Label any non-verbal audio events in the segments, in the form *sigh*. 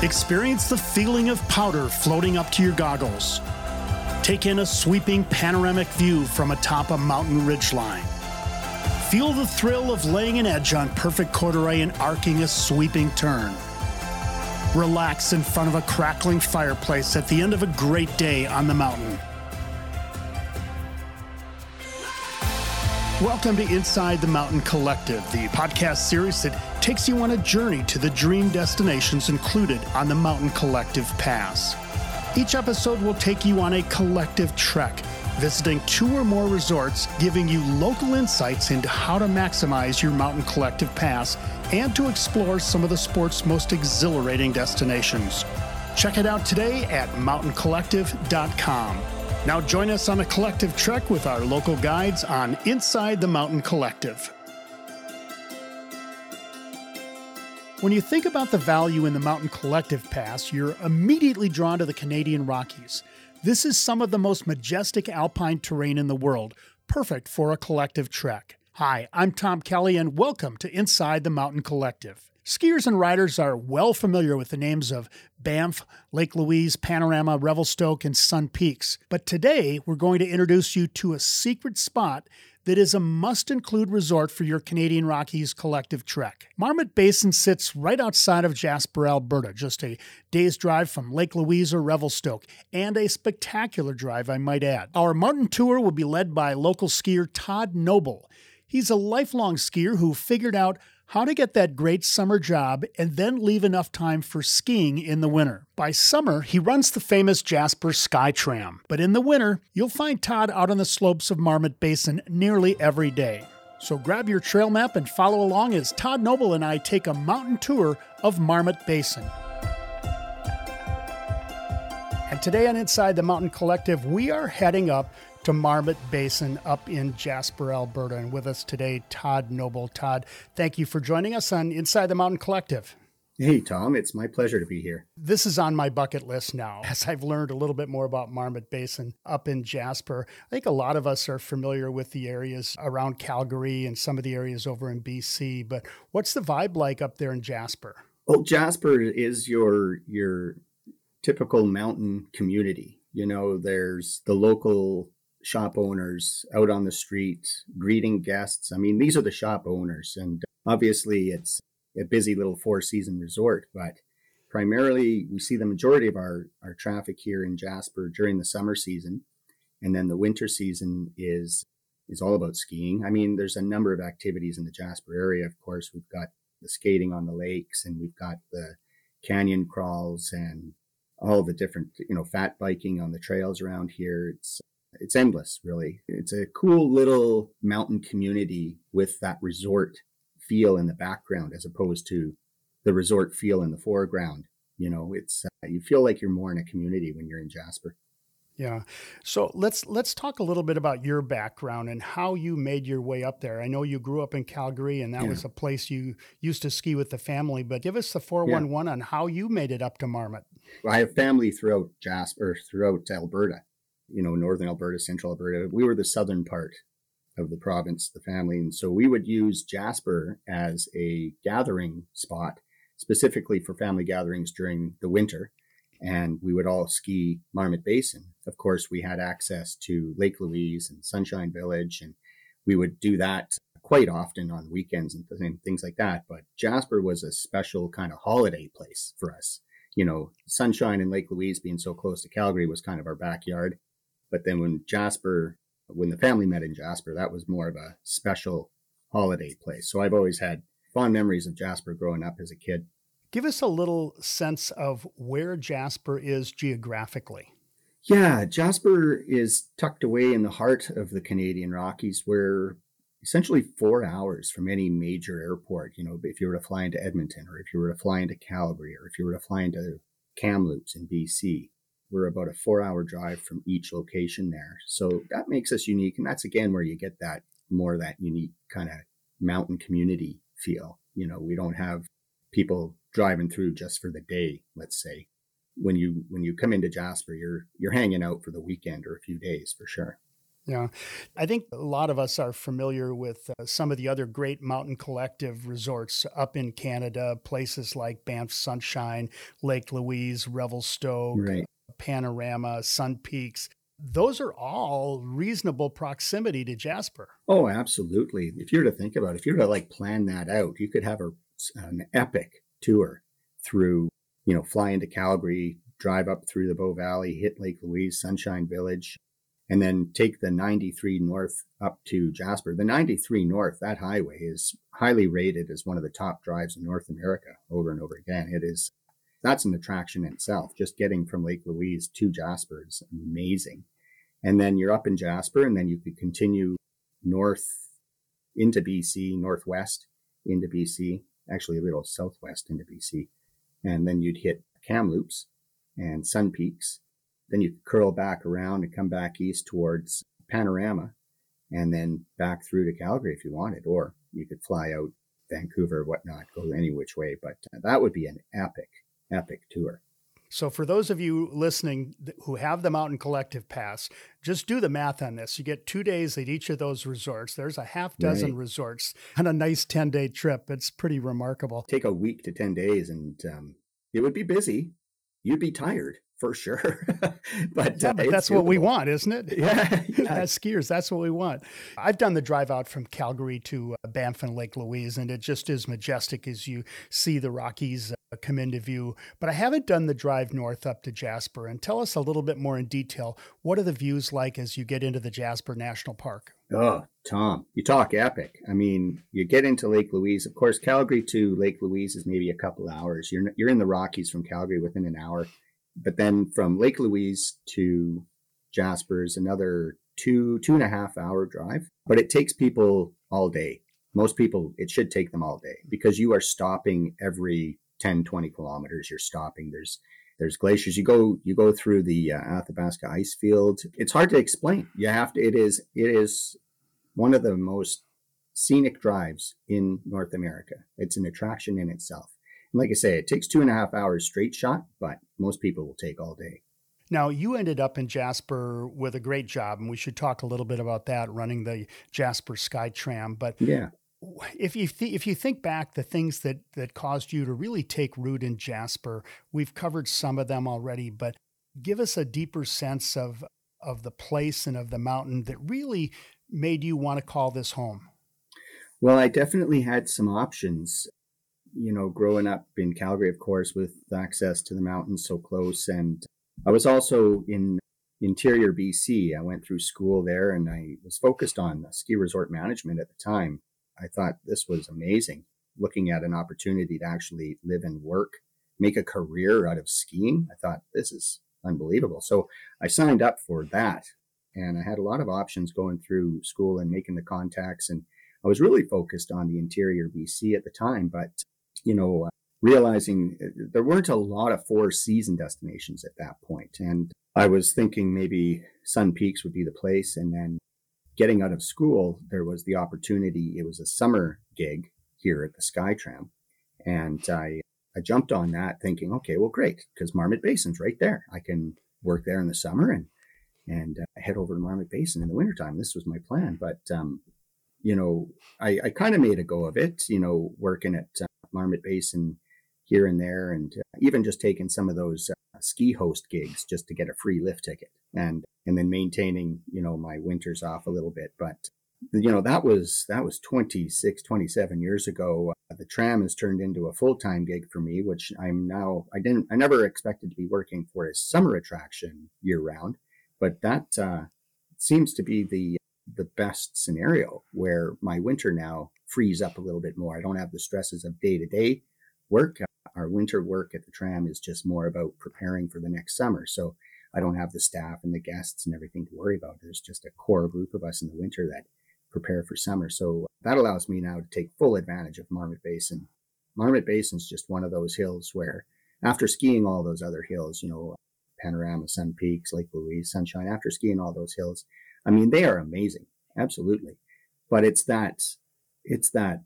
Experience the feeling of powder floating up to your goggles. Take in a sweeping panoramic view from atop a mountain ridgeline. Feel the thrill of laying an edge on perfect corduroy and arcing a sweeping turn. Relax in front of a crackling fireplace at the end of a great day on the mountain. Welcome to Inside the Mountain Collective, the podcast series that takes you on a journey to the dream destinations included on the Mountain Collective Pass. Each episode will take you on a collective trek, visiting two or more resorts, giving you local insights into how to maximize your Mountain Collective Pass and to explore some of the sport's most exhilarating destinations. Check it out today at mountaincollective.com. Now join us on a collective trek with our local guides on Inside the Mountain Collective. When you think about the value in the Mountain Collective Pass, you're immediately drawn to the Canadian Rockies. This is some of the most majestic alpine terrain in the world, perfect for a collective trek. Hi, I'm Tom Kelly, and welcome to Inside the Mountain Collective. Skiers and riders are well familiar with the names of Banff, Lake Louise, Panorama, Revelstoke, and Sun Peaks. But today, we're going to introduce you to a secret spot that is a must include resort for your Canadian Rockies collective trek. Marmot Basin sits right outside of Jasper, Alberta, just a day's drive from Lake Louise or Revelstoke, and a spectacular drive, I might add. Our mountain tour will be led by local skier Todd Noble. He's a lifelong skier who figured out how to get that great summer job and then leave enough time for skiing in the winter. By summer, he runs the famous Jasper SkyTram, but in the winter, you'll find Todd out on the slopes of Marmot Basin nearly every day. So grab your trail map and follow along as Todd Noble and I take a mountain tour of Marmot Basin. And today on Inside the Mountain Collective, we are heading up to Marmot Basin up in Jasper, Alberta. And with us today, Todd Noble. Todd, thank you for joining us on Inside the Mountain Collective. Hey, Tom, it's my pleasure to be here. This is on my bucket list now *laughs* as I've learned a little bit more about Marmot Basin up in Jasper. I think a lot of us are familiar with the areas around Calgary and some of the areas over in BC, but what's the vibe like up there in Jasper? Well, Jasper is your your typical mountain community. You know, there's the local shop owners out on the street greeting guests. I mean, these are the shop owners, and obviously it's a busy little four season resort, but primarily we see the majority of our, our traffic here in Jasper during the summer season. And then the winter season is is all about skiing. I mean, there's a number of activities in the Jasper area. Of course, we've got the skating on the lakes and we've got the canyon crawls and all the different, you know, fat biking on the trails around here. It's it's endless, really. It's a cool little mountain community with that resort feel in the background as opposed to the resort feel in the foreground. You know, it's uh, you feel like you're more in a community when you're in Jasper. Yeah. So let's let's talk a little bit about your background and how you made your way up there. I know you grew up in Calgary and that yeah. was a place you used to ski with the family, but give us the 411 yeah. on how you made it up to Marmot. Well, I have family throughout Jasper, throughout Alberta you know, northern Alberta, central Alberta. We were the southern part of the province, the family. And so we would use Jasper as a gathering spot, specifically for family gatherings during the winter. And we would all ski Marmot Basin. Of course, we had access to Lake Louise and Sunshine Village, and we would do that quite often on weekends and things like that. But Jasper was a special kind of holiday place for us. You know, Sunshine and Lake Louise being so close to Calgary was kind of our backyard. But then when Jasper, when the family met in Jasper, that was more of a special holiday place. So I've always had fond memories of Jasper growing up as a kid. Give us a little sense of where Jasper is geographically. Yeah, Jasper is tucked away in the heart of the Canadian Rockies. We're essentially four hours from any major airport. You know, if you were to fly into Edmonton, or if you were to fly into Calgary, or if you were to fly into Kamloops in BC, we're about a four hour drive from each location there. So that makes us unique. And that's again where you get that more that unique kind of mountain community feel. You know, we don't have people driving through just for the day, let's say. When you when you come into Jasper, you're you're hanging out for the weekend or a few days for sure. Yeah. I think a lot of us are familiar with uh, some of the other great mountain collective resorts up in Canada, places like Banff Sunshine, Lake Louise, Revelstoke, right. Panorama, Sun Peaks. Those are all reasonable proximity to Jasper. Oh, absolutely. If you're to think about it, if you were to like plan that out, you could have a, an epic tour through, you know, fly into Calgary, drive up through the Bow Valley, hit Lake Louise, Sunshine Village, and then take the 93 north up to Jasper. The 93 north, that highway is highly rated as one of the top drives in North America over and over again. It is, that's an attraction in itself. Just getting from Lake Louise to Jasper is amazing. And then you're up in Jasper, and then you could continue north into BC, northwest into BC, actually a little southwest into BC. And then you'd hit Kamloops and Sun Peaks then you curl back around and come back east towards Panorama and then back through to Calgary if you wanted, or you could fly out Vancouver, whatnot, go any which way. But uh, that would be an epic, epic tour. So, for those of you listening who have the Mountain Collective Pass, just do the math on this. You get two days at each of those resorts. There's a half dozen right. resorts on a nice 10 day trip. It's pretty remarkable. Take a week to 10 days, and um, it would be busy. You'd be tired for sure. *laughs* but, yeah, uh, but that's what we want, isn't it? *laughs* *laughs* Yeah, yeah. As skiers, that's what we want. I've done the drive out from Calgary to uh, Banff and Lake Louise, and it just is majestic as you see the Rockies uh, come into view. But I haven't done the drive north up to Jasper. And tell us a little bit more in detail. What are the views like as you get into the Jasper National Park? Oh, Tom, you talk epic. I mean, you get into Lake Louise. Of course, Calgary to Lake Louise is maybe a couple hours. You're you're in the Rockies from Calgary within an hour but then from Lake Louise to Jasper is another two, two and a half hour drive, but it takes people all day. Most people, it should take them all day because you are stopping every 10, 20 kilometers. You're stopping. There's, there's glaciers. You go, you go through the uh, Athabasca ice field. It's hard to explain. You have to, it is, it is one of the most scenic drives in North America. It's an attraction in itself. And like I say, it takes two and a half hours straight shot, but most people will take all day. Now, you ended up in Jasper with a great job, and we should talk a little bit about that running the Jasper SkyTram. But yeah, if you th- if you think back, the things that that caused you to really take root in Jasper, we've covered some of them already. But give us a deeper sense of of the place and of the mountain that really made you want to call this home. Well, I definitely had some options you know, growing up in Calgary, of course, with access to the mountains so close. And I was also in interior BC. I went through school there and I was focused on ski resort management at the time. I thought this was amazing looking at an opportunity to actually live and work, make a career out of skiing. I thought this is unbelievable. So I signed up for that and I had a lot of options going through school and making the contacts and I was really focused on the interior BC at the time, but you know, uh, realizing uh, there weren't a lot of four season destinations at that point. And I was thinking maybe Sun Peaks would be the place. And then getting out of school, there was the opportunity. It was a summer gig here at the SkyTram. And I, I jumped on that thinking, okay, well, great, because Marmot Basin's right there. I can work there in the summer and, and uh, head over to Marmot Basin in the wintertime. This was my plan. But, um, you know, I, I kind of made a go of it, you know, working at uh, Marmot Basin here and there, and uh, even just taking some of those uh, ski host gigs just to get a free lift ticket, and and then maintaining you know my winters off a little bit. But you know that was that was 26 27 years ago uh, the tram has turned into a full-time gig for me which i'm now i didn't i never expected to be working for a summer attraction year round but that uh, seems to be the the best scenario where my winter now frees up a little bit more. I don't have the stresses of day to day work. Our winter work at the tram is just more about preparing for the next summer. So I don't have the staff and the guests and everything to worry about. There's just a core group of us in the winter that prepare for summer. So that allows me now to take full advantage of Marmot Basin. Marmot Basin is just one of those hills where after skiing all those other hills, you know, Panorama, Sun Peaks, Lake Louise, Sunshine, after skiing all those hills, I mean, they are amazing. Absolutely. But it's that it's that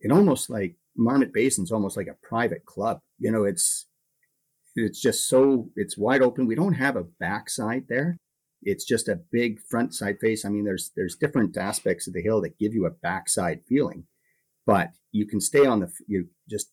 it almost like Marmot Basin's almost like a private club. You know, it's it's just so it's wide open. We don't have a backside there. it's just a big front side face. I mean, there's there's different aspects of the hill that give you a backside feeling, but you can stay on the you just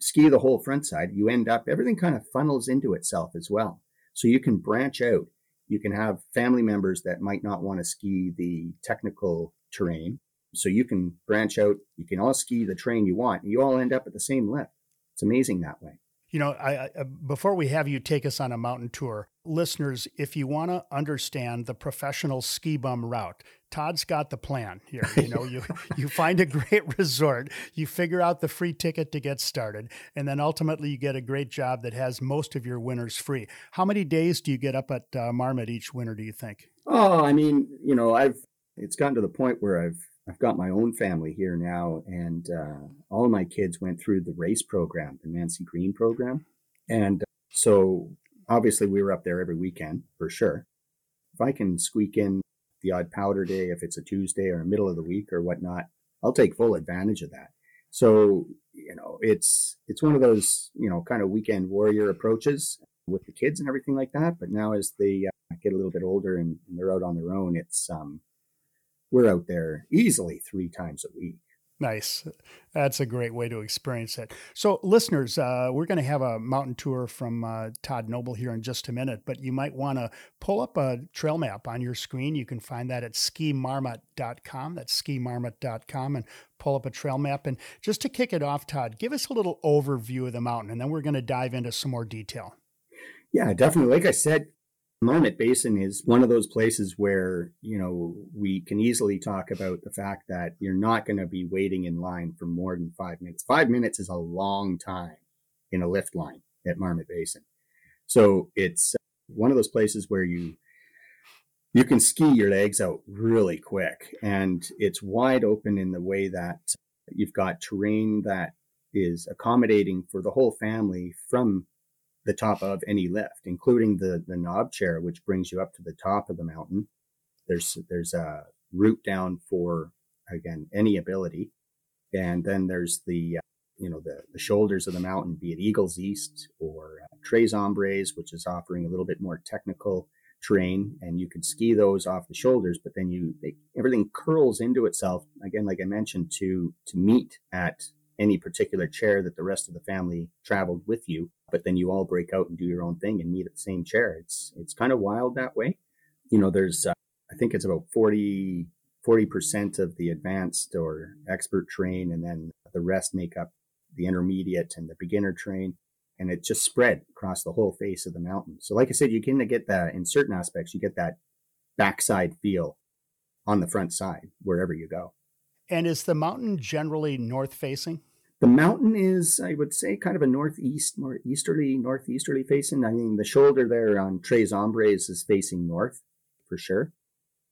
ski the whole front side. You end up everything kind of funnels into itself as well, so you can branch out. You can have family members that might not want to ski the technical terrain, so you can branch out. You can all ski the train you want. And you all end up at the same lift. It's amazing that way. You know, I, I, before we have you take us on a mountain tour, listeners, if you want to understand the professional ski bum route, Todd's got the plan here. You know, you *laughs* you find a great resort, you figure out the free ticket to get started, and then ultimately you get a great job that has most of your winters free. How many days do you get up at uh, Marmot each winter? Do you think? Oh, I mean, you know, I've it's gotten to the point where I've I've got my own family here now, and uh, all my kids went through the race program, the Nancy Greene program. And so obviously we were up there every weekend for sure. If I can squeak in the odd powder day, if it's a Tuesday or a middle of the week or whatnot, I'll take full advantage of that. So, you know, it's, it's one of those, you know, kind of weekend warrior approaches with the kids and everything like that. But now as they uh, get a little bit older and, and they're out on their own, it's, um, we're out there easily three times a week. Nice. That's a great way to experience it. So, listeners, uh, we're going to have a mountain tour from uh, Todd Noble here in just a minute, but you might want to pull up a trail map on your screen. You can find that at skimarmot.com. That's skimarmot.com and pull up a trail map. And just to kick it off, Todd, give us a little overview of the mountain, and then we're going to dive into some more detail. Yeah, definitely. Like I said, Marmot Basin is one of those places where, you know, we can easily talk about the fact that you're not going to be waiting in line for more than five minutes. Five minutes is a long time in a lift line at Marmot Basin. So it's one of those places where you you can ski your legs out really quick and it's wide open in the way that you've got terrain that is accommodating for the whole family from the top of any lift, including the the knob chair, which brings you up to the top of the mountain. There's there's a route down for again any ability, and then there's the uh, you know the the shoulders of the mountain, be it Eagles East or uh, Tres Hombres, which is offering a little bit more technical terrain, and you can ski those off the shoulders. But then you they, everything curls into itself again, like I mentioned, to to meet at any particular chair that the rest of the family traveled with you, but then you all break out and do your own thing and meet at the same chair. It's it's kind of wild that way. You know, there's uh, I think it's about 40 percent of the advanced or expert train, and then the rest make up the intermediate and the beginner train. And it just spread across the whole face of the mountain. So, like I said, you can get that in certain aspects. You get that backside feel on the front side wherever you go. And is the mountain generally north facing? The mountain is, I would say, kind of a northeast, more easterly, northeasterly facing. I mean, the shoulder there on Tres Hombres is facing north for sure.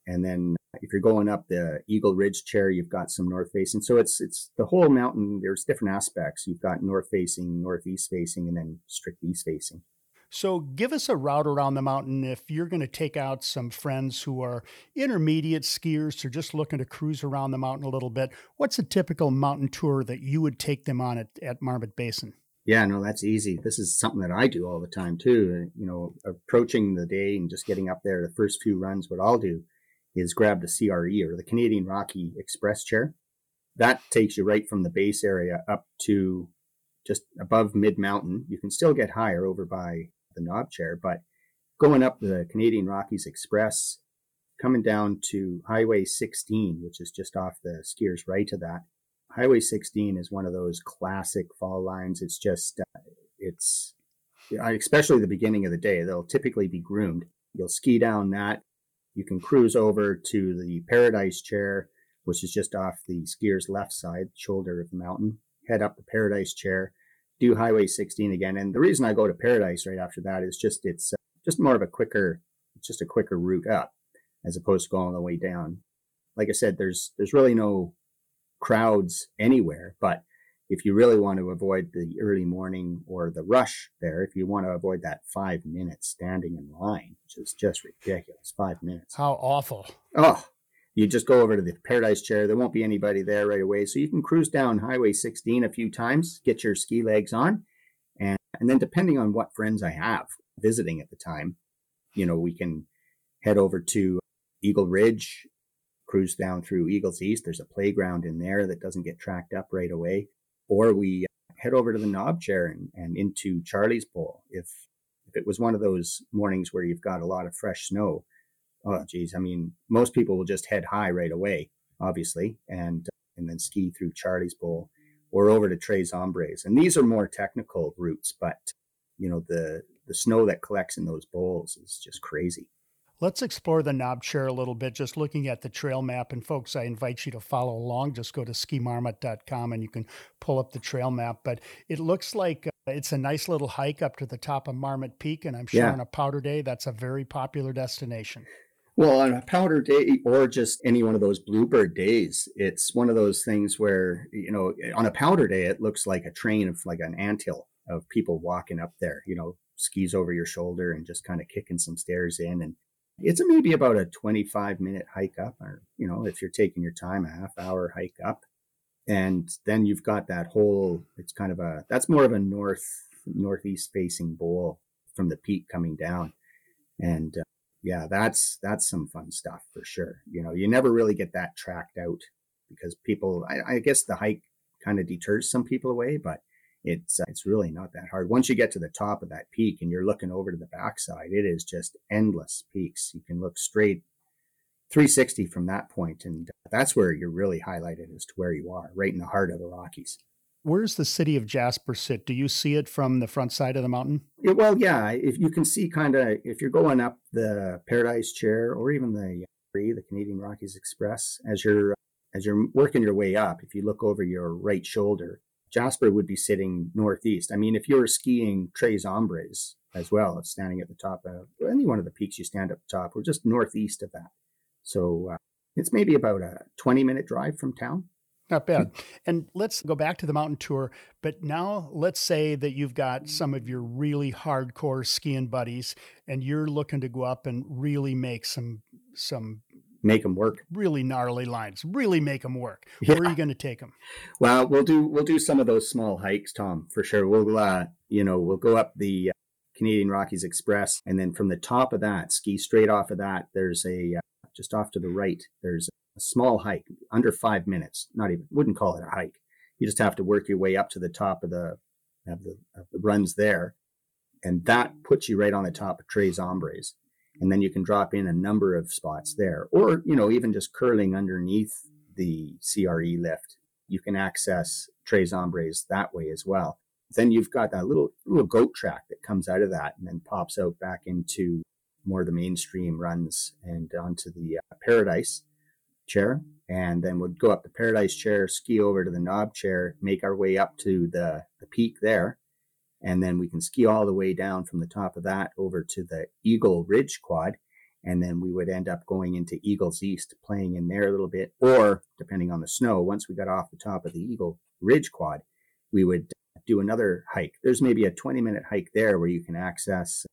And then uh, if you're going up the Eagle Ridge chair, you've got some north facing. So it's it's the whole mountain. There's different aspects. You've got north facing, northeast facing, and then strict east facing. So, give us a route around the mountain if you're going to take out some friends who are intermediate skiers or just looking to cruise around the mountain a little bit. What's a typical mountain tour that you would take them on at, at Marmot Basin? Yeah, no, that's easy. This is something that I do all the time too. Uh, you know, approaching the day and just getting up there, the first few runs, what I'll do is grab the CRE or the Canadian Rocky Express chair. That takes you right from the base area up to just above mid mountain. You can still get higher over by the knob chair, but going up the Canadian Rockies Express, coming down to Highway 16, which is just off the skiers right to that. Highway 16 is one of those classic fall lines. It's just, uh, it's, especially the beginning of the day, they'll typically be groomed. You'll ski down that. You can cruise over to the Paradise Chair, which is just off the skier's left side, shoulder of the mountain. Head up the Paradise Chair do Highway 16 again. And the reason I go to Paradise right after that is just it's uh, just more of a quicker, it's just a quicker route up as opposed to going all the way down. Like I said, there's there's really no crowds anywhere, but if you really want to avoid the early morning or the rush there, if you want to avoid that five minutes standing in line, which is just ridiculous, five minutes. How awful. Oh, you just go over to the Paradise Chair. There won't be anybody there right away. So you can cruise down Highway 16 a few times, get your ski legs on. And, and then depending on what friends I have visiting at the time, you know, we can head over to Eagle Ridge, cruise down through Eagles East. There's a playground in there that doesn't get tracked up right away. Or we uh, head over to the knob chair and, and into Charlie's Bowl. If if it was one of those mornings where you've got a lot of fresh snow, oh geez, I mean, most people will just head high right away, obviously, and and then ski through Charlie's Bowl or over to Tres Hombres. And these are more technical routes, but you know the the snow that collects in those bowls is just crazy. Let's explore the knob chair a little bit, just looking at the trail map. And folks, I invite you to follow along. Just go to skimarmot.com and you can pull up the trail map. But it looks like uh, it's a nice little hike up to the top of Marmot Peak. And I'm sure yeah. on a powder day, that's a very popular destination. Well, on a powder day or just any one of those bluebird days, it's one of those things where, you know, on a powder day, it looks like a train of like an anthill of people walking up there, you know, skis over your shoulder and just kind of kicking some stairs in. And it's maybe about a 25 minute hike up, or, you know, if you're taking your time, a half hour hike up. And then you've got that whole, it's kind of a, that's more of a north, northeast facing bowl from the peak coming down. And uh, yeah, that's, that's some fun stuff for sure. You know, you never really get that tracked out because people, I, I guess the hike kind of deters some people away, but it's uh, it's really not that hard. Once you get to the top of that peak and you're looking over to the backside, it is just endless peaks. You can look straight 360 from that point, and that's where you're really highlighted as to where you are, right in the heart of the Rockies. Where's the city of Jasper sit? Do you see it from the front side of the mountain? Yeah, well, yeah. If you can see, kind of, if you're going up the Paradise Chair or even the the Canadian Rockies Express, as you're as you're working your way up, if you look over your right shoulder, Jasper would be sitting northeast. I mean, if you were skiing Tres Hombres as well, it's standing at the top of any one of the peaks you stand up top, we're just northeast of that. So uh, it's maybe about a 20 minute drive from town. Not bad. And let's go back to the mountain tour. But now let's say that you've got some of your really hardcore skiing buddies and you're looking to go up and really make some some make them work. Really gnarly lines. Really make them work. *laughs* Yeah. Where are you going to take them? Well, we'll do we'll do some of those small hikes, Tom, for sure. We'll uh, you know we'll go up the uh, Canadian Rockies Express, and then from the top of that, ski straight off of that. There's a uh, just off to the right. There's a small hike under five minutes. Not even wouldn't call it a hike. You just have to work your way up to the top of the of the, of the runs there, and that puts you right on the top of Tres Hombres and then you can drop in a number of spots there or you know even just curling underneath the CRE lift you can access Tres Hombres that way as well then you've got that little little goat track that comes out of that and then pops out back into more of the mainstream runs and onto the uh, paradise chair and then we'd go up the paradise chair ski over to the knob chair make our way up to the, the peak there and then we can ski all the way down from the top of that over to the Eagle Ridge Quad. And then we would end up going into Eagles East, playing in there a little bit, or depending on the snow, once we got off the top of the Eagle Ridge Quad, we would do another hike. There's maybe a 20 minute hike there where you can access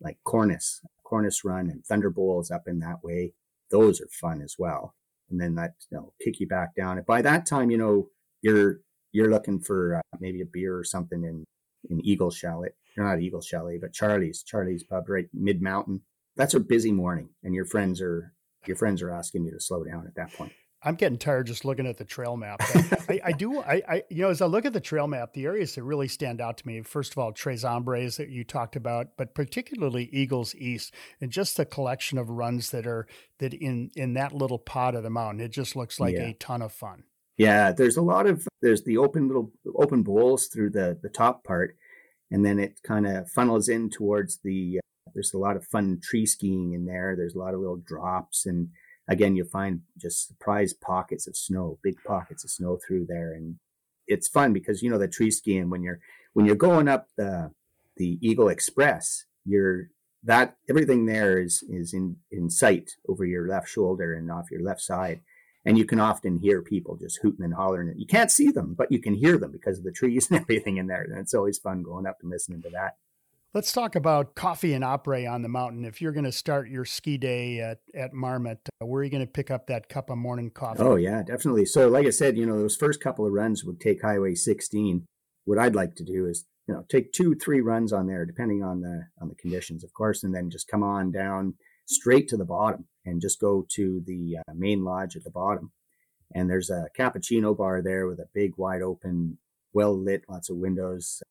like Cornice, Cornice Run and Thunder Bowls up in that way. Those are fun as well. And then that, you know, kick you back down. And by that time, you know, you're, you're looking for uh, maybe a beer or something in in Eagle Chalet. You're not Eagle Chalet, but Charlie's. Charlie's pub right mid mountain. That's a busy morning, and your friends are your friends are asking you to slow down at that point. I'm getting tired just looking at the trail map. *laughs* I, I, do, I, I, you know, as I look at the trail map, the areas that really stand out to me, first of all, Tres Hombres that you talked about, but particularly Eagles East and just the collection of runs that are that in in that little pot of the mountain. It just looks like yeah. a ton of fun. Yeah, there's a lot of there's the open little open bowls through the the top part, and then it kind of funnels in towards the. Uh, there's a lot of fun tree skiing in there. There's a lot of little drops, and again, you'll find just surprise pockets of snow, big pockets of snow through there, and it's fun because you know the tree skiing when you're when you're going up the the Eagle Express, you're that everything there is is in in sight over your left shoulder and off your left side and you can often hear people just hooting and hollering. You can't see them, but you can hear them because of the trees *laughs* and everything in there. And it's always fun going up and listening to that. Let's talk about coffee and après on the mountain. If you're going to start your ski day at, at Marmot, uh, where are you going to pick up that cup of morning coffee? Oh, yeah, definitely. So, like I said, you know, those first couple of runs would take Highway 16. What I'd like to do is, you know, take two, three runs on there, depending on the on the conditions, of course, and then just come on down straight to the bottom and just go to the uh, main lodge at the bottom. And there's a cappuccino bar there with a big, wide open, well lit, lots of windows.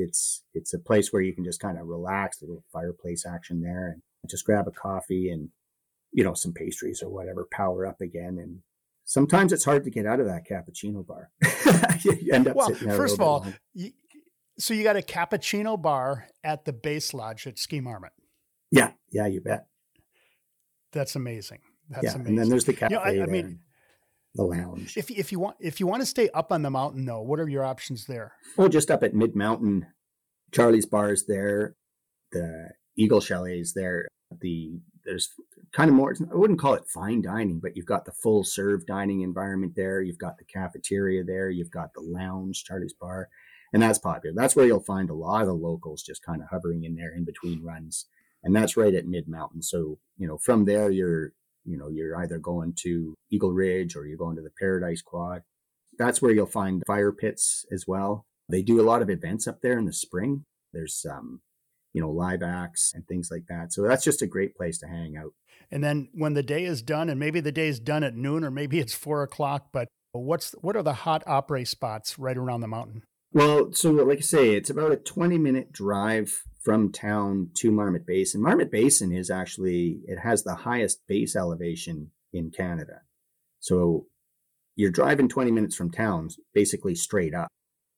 It's it's a place where you can just kind of relax, a little fireplace action there, and just grab a coffee and you know some pastries or whatever, power up again. And sometimes it's hard to get out of that cappuccino bar. *laughs* you end up well, first of all, you, so you got a cappuccino bar at the base lodge at Ski Marmot. Yeah, yeah, you bet. That's amazing. That's yeah, amazing. And then there's the cafe. You know, I, I mean, the lounge. If if you want if you want to stay up on the mountain though, what are your options there? Well, just up at Mid Mountain, Charlie's Bar is there, the Eagle Chalets there. The there's kind of more. I wouldn't call it fine dining, but you've got the full serve dining environment there. You've got the cafeteria there. You've got the lounge, Charlie's Bar, and that's popular. That's where you'll find a lot of the locals just kind of hovering in there in between runs, and that's right at Mid Mountain. So you know from there you're you know, you're either going to Eagle Ridge or you're going to the Paradise Quad. That's where you'll find fire pits as well. They do a lot of events up there in the spring. There's um, you know, live acts and things like that. So that's just a great place to hang out. And then when the day is done, and maybe the day is done at noon or maybe it's four o'clock, but what's what are the hot après spots right around the mountain? Well, so like I say, it's about a 20 minute drive from town to Marmot Basin. Marmot Basin is actually, it has the highest base elevation in Canada. So you're driving 20 minutes from town, basically straight up.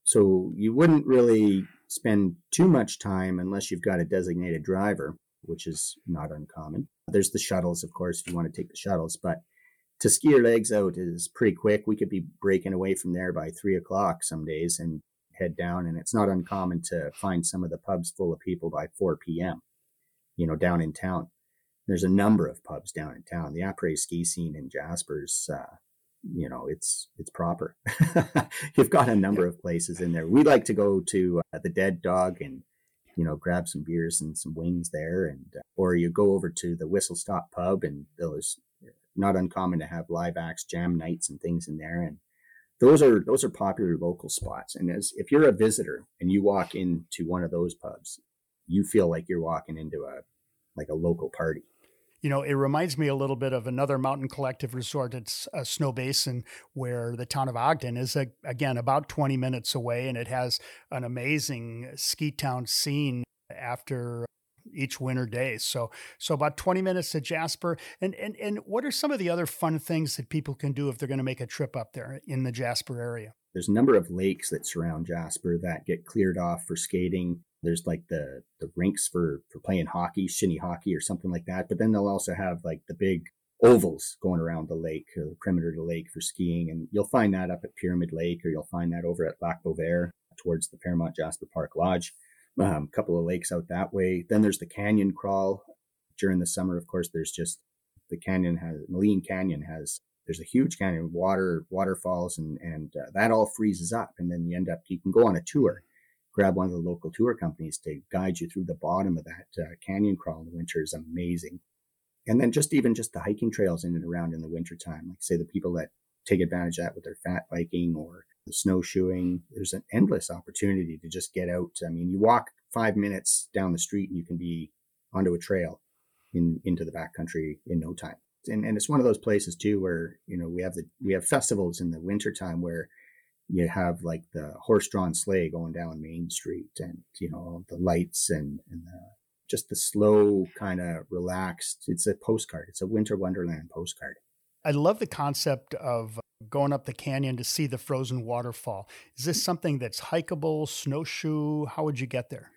So you wouldn't really spend too much time unless you've got a designated driver, which is not uncommon. There's the shuttles, of course, if you want to take the shuttles, but to ski your legs out is pretty quick. We could be breaking away from there by three o'clock some days and head down. And it's not uncommon to find some of the pubs full of people by 4 p.m., you know, down in town. There's a number of pubs down in town. The après ski scene in Jasper's, uh, you know, it's it's proper. *laughs* You've got a number of places in there. We like to go to uh, the Dead Dog and you know grab some beers and some wings there, and uh, or you go over to the Whistle Stop Pub and there's not uncommon to have live acts, jam nights, and things in there. And those are those are popular local spots. And as if you're a visitor and you walk into one of those pubs, you feel like you're walking into a like a local party. You know, it reminds me a little bit of another mountain collective resort. It's a Snowbasin, where the town of Ogden is a, again about 20 minutes away, and it has an amazing ski town scene after each winter day. So so about 20 minutes to Jasper. And and and what are some of the other fun things that people can do if they're going to make a trip up there in the Jasper area? There's a number of lakes that surround Jasper that get cleared off for skating. There's like the the rinks for for playing hockey, shinny hockey or something like that. But then they'll also have like the big ovals going around the lake or the perimeter of the lake for skiing. And you'll find that up at Pyramid Lake or you'll find that over at Lac Beauvert towards the Fairmont Jasper Park Lodge a um, couple of lakes out that way. Then there's the canyon crawl. During the summer, of course, there's just the canyon has Maligne Canyon has there's a huge canyon, water waterfalls, and and uh, that all freezes up, and then you end up you can go on a tour, grab one of the local tour companies to guide you through the bottom of that uh, canyon crawl in the winter is amazing, and then just even just the hiking trails in and around in the wintertime, like say the people that take advantage of that with their fat biking or snowshoeing. There's an endless opportunity to just get out. I mean, you walk five minutes down the street and you can be onto a trail in into the backcountry in no time. And and it's one of those places too where you know we have the we have festivals in the wintertime where you have like the horse-drawn sleigh going down Main Street and you know the lights and and the, just the slow kind of relaxed. It's a postcard. It's a winter wonderland postcard. I love the concept of going up the canyon to see the frozen waterfall. Is this something that's hikeable, snowshoe? How would you get there?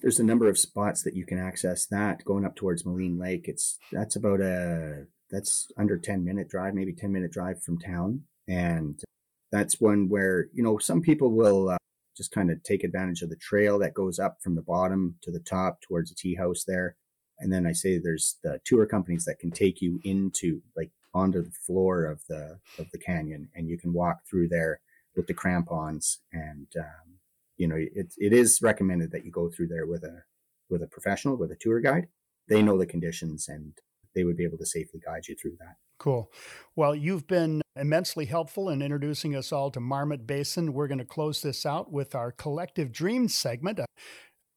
There's a number of spots that you can access that going up towards Maligne Lake. It's that's about a that's under 10 minute drive, maybe 10 minute drive from town. And that's one where, you know, some people will uh, just kind of take advantage of the trail that goes up from the bottom to the top towards the tea house there. And then I say there's the tour companies that can take you into like onto the floor of the of the canyon, and you can walk through there with the crampons. And um, you know, it it is recommended that you go through there with a with a professional, with a tour guide. They know the conditions, and they would be able to safely guide you through that. Cool. Well, you've been immensely helpful in introducing us all to Marmot Basin. We're going to close this out with our collective dreams segment.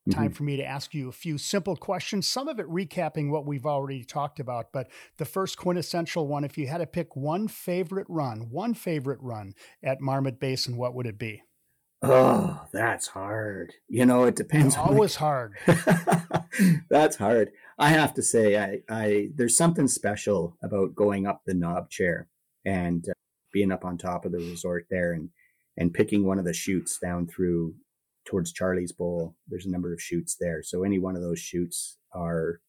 Time mm-hmm. for me to ask you a few simple questions, some of it recapping what we've already talked about. But the first quintessential one if you had to pick one favorite run, one favorite run at Marmot Basin, what would it be? Oh, that's hard. You know, it depends. Always the... *laughs* hard. that's hard. I have to say, I, I, there's something special about going up the knob chair and uh, being up on top of the resort there and and picking one of the chutes down through towards Charlie's Bowl. There's a number of chutes there, so any one of those chutes are,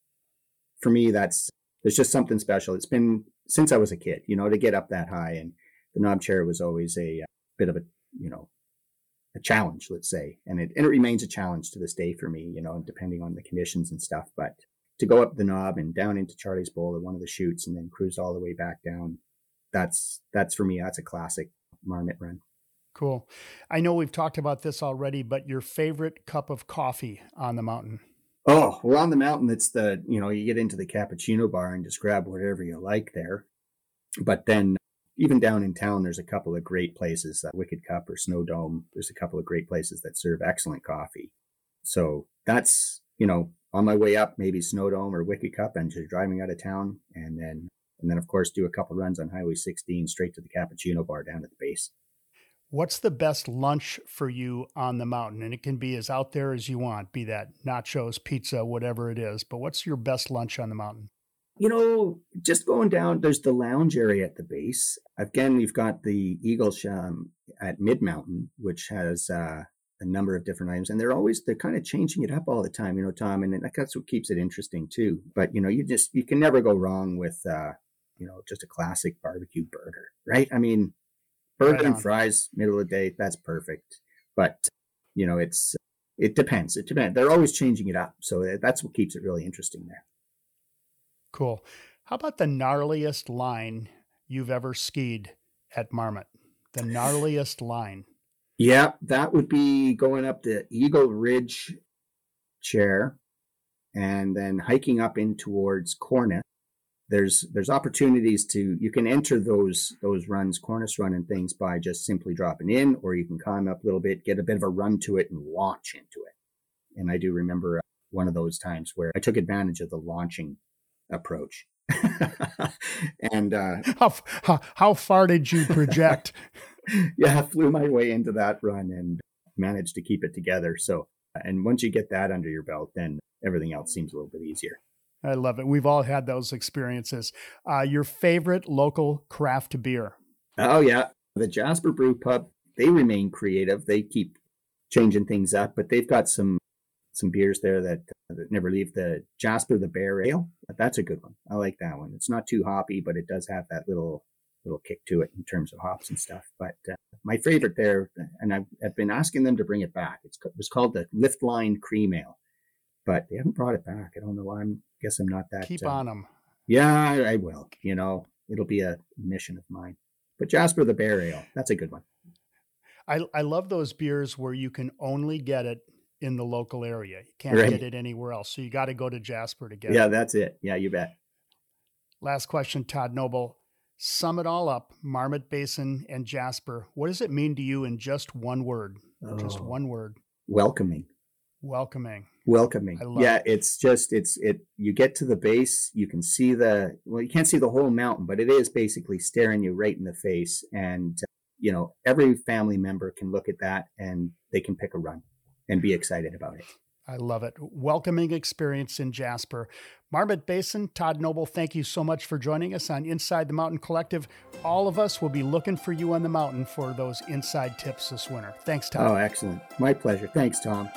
for me, that's there's just something special. It's been since I was a kid, you know, to get up that high, and the knob chair was always a, a bit of a, you know, a challenge, let's say, and it and it remains a challenge to this day for me, you know, depending on the conditions and stuff. But to go up the knob and down into Charlie's Bowl at one of the chutes, and then cruise all the way back down, that's that's for me, that's a classic Marmot run. Cool. I know we've talked about this already, but your favorite cup of coffee on the mountain? Oh, we're on the mountain. It's the, you know, you get into the cappuccino bar and just grab whatever you like there. But then even down in town, there's a couple of great places, uh, Wicked Cup or Snow Dome. There's a couple of great places that serve excellent coffee. So that's, you know, on my way up, maybe Snow Dome or Wicked Cup and just driving out of town. And then, and then of course, do a couple runs on Highway 16 straight to the cappuccino bar down at the base. What's the best lunch for you on the mountain? And it can be as out there as you want, be that nachos, pizza, whatever it is. But what's your best lunch on the mountain? You know, just going down, there's the lounge area at the base. Again, you've got the Eagle Chalet at Mid Mountain, which has uh, a number of different items, and they're always they're kind of changing it up all the time. You know, Tom, and that's what keeps it interesting too. But you know, you just you can never go wrong with uh, you know just a classic barbecue burger, right? I mean, Burger right and fries, middle of the day, that's perfect. But you know, it's it depends. It depends. They're always changing it up, so that's what keeps it really interesting there. Cool. How about the gnarliest line you've ever skied at Marmot? The gnarliest line. Yeah, that would be going up the Eagle Ridge chair and then hiking up in towards Cornice there's there's opportunities to you can enter those those runs cornice run and things by just simply dropping in or you can climb up a little bit get a bit of a run to it and launch into it. And i do remember uh, one of those times where i took advantage of the launching approach. *laughs* And uh, how, how, how far did you project? *laughs* Yeah I flew my way into that run and managed to keep it together. So and once you get that under your belt then everything else seems a little bit easier I love it. We've all had those experiences. Uh, your favorite local craft beer? Oh yeah, the Jasper Brew Pub. They remain creative. They keep changing things up, but they've got some some beers there that, uh, that never leave. The Jasper the Bear Ale. That's a good one. I like that one. It's not too hoppy, but it does have that little little kick to it in terms of hops and stuff. But uh, my favorite there, and I've, I've, been asking them to bring it back. It's, it was called the Lift Line Cream Ale, but they haven't brought it back. I don't know why. I'm guess I'm not that. Keep uh, on them. Yeah, I, I, will. You know, it'll be a mission of mine. But Jasper the Bear Ale, that's a good one. I I love those beers where you can only get it in the local area. You can't right. get it anywhere else. So you got to go to Jasper to get yeah, it. Yeah, that's it. Yeah, you bet. Last question, Todd Noble. Sum it all up, Marmot Basin and Jasper. What does it mean to you in just one word? Oh, just one word. Welcoming. Welcoming welcoming. Yeah, it. it's just it's it. You get to the base, you can see the well, you can't see the whole mountain, but it is basically staring you right in the face, and uh, you know every family member can look at that and they can pick a run and be excited about it. I love it. Welcoming experience in Jasper. Marmot Basin, Todd Noble, thank you so much for joining us on Inside the Mountain Collective. All of us will be looking for you on the mountain for those inside tips this winter. Thanks, Todd. Oh, excellent. My pleasure. Thanks, Tom.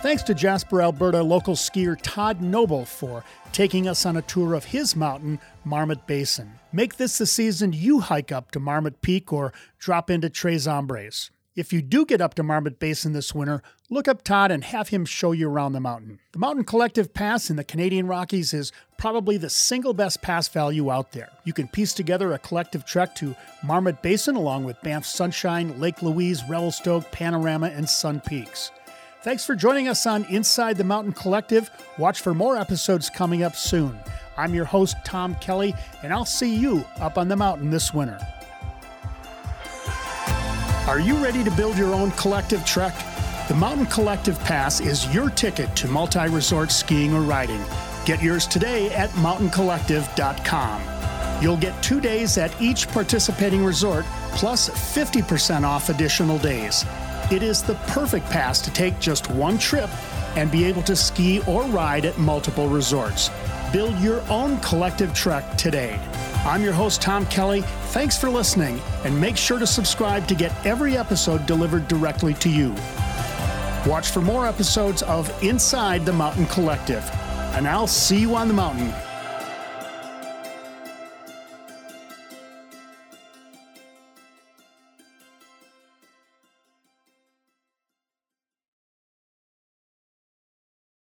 Thanks to Jasper, Alberta local skier Todd Noble for taking us on a tour of his mountain, Marmot Basin. Make this the season you hike up to Marmot Peak or drop into Tres Hombres. If you do get up to Marmot Basin this winter, look up Todd and have him show you around the mountain. The Mountain Collective Pass in the Canadian Rockies is probably the single best pass value out there. You can piece together a collective trek to Marmot Basin along with Banff Sunshine, Lake Louise, Revelstoke, Panorama, and Sun Peaks. Thanks for joining us on Inside the Mountain Collective. Watch for more episodes coming up soon. I'm your host, Tom Kelly, and I'll see you up on the mountain this winter. Are you ready to build your own collective trek? The Mountain Collective Pass is your ticket to multi resort skiing or riding. Get yours today at mountaincollective.com. You'll get two days at each participating resort, plus 50% off additional days. It is the perfect pass to take just one trip and be able to ski or ride at multiple resorts. Build your own collective trek today. I'm your host, Tom Kelly. Thanks for listening, and make sure to subscribe to get every episode delivered directly to you. Watch for more episodes of Inside the Mountain Collective, and I'll see you on the mountain.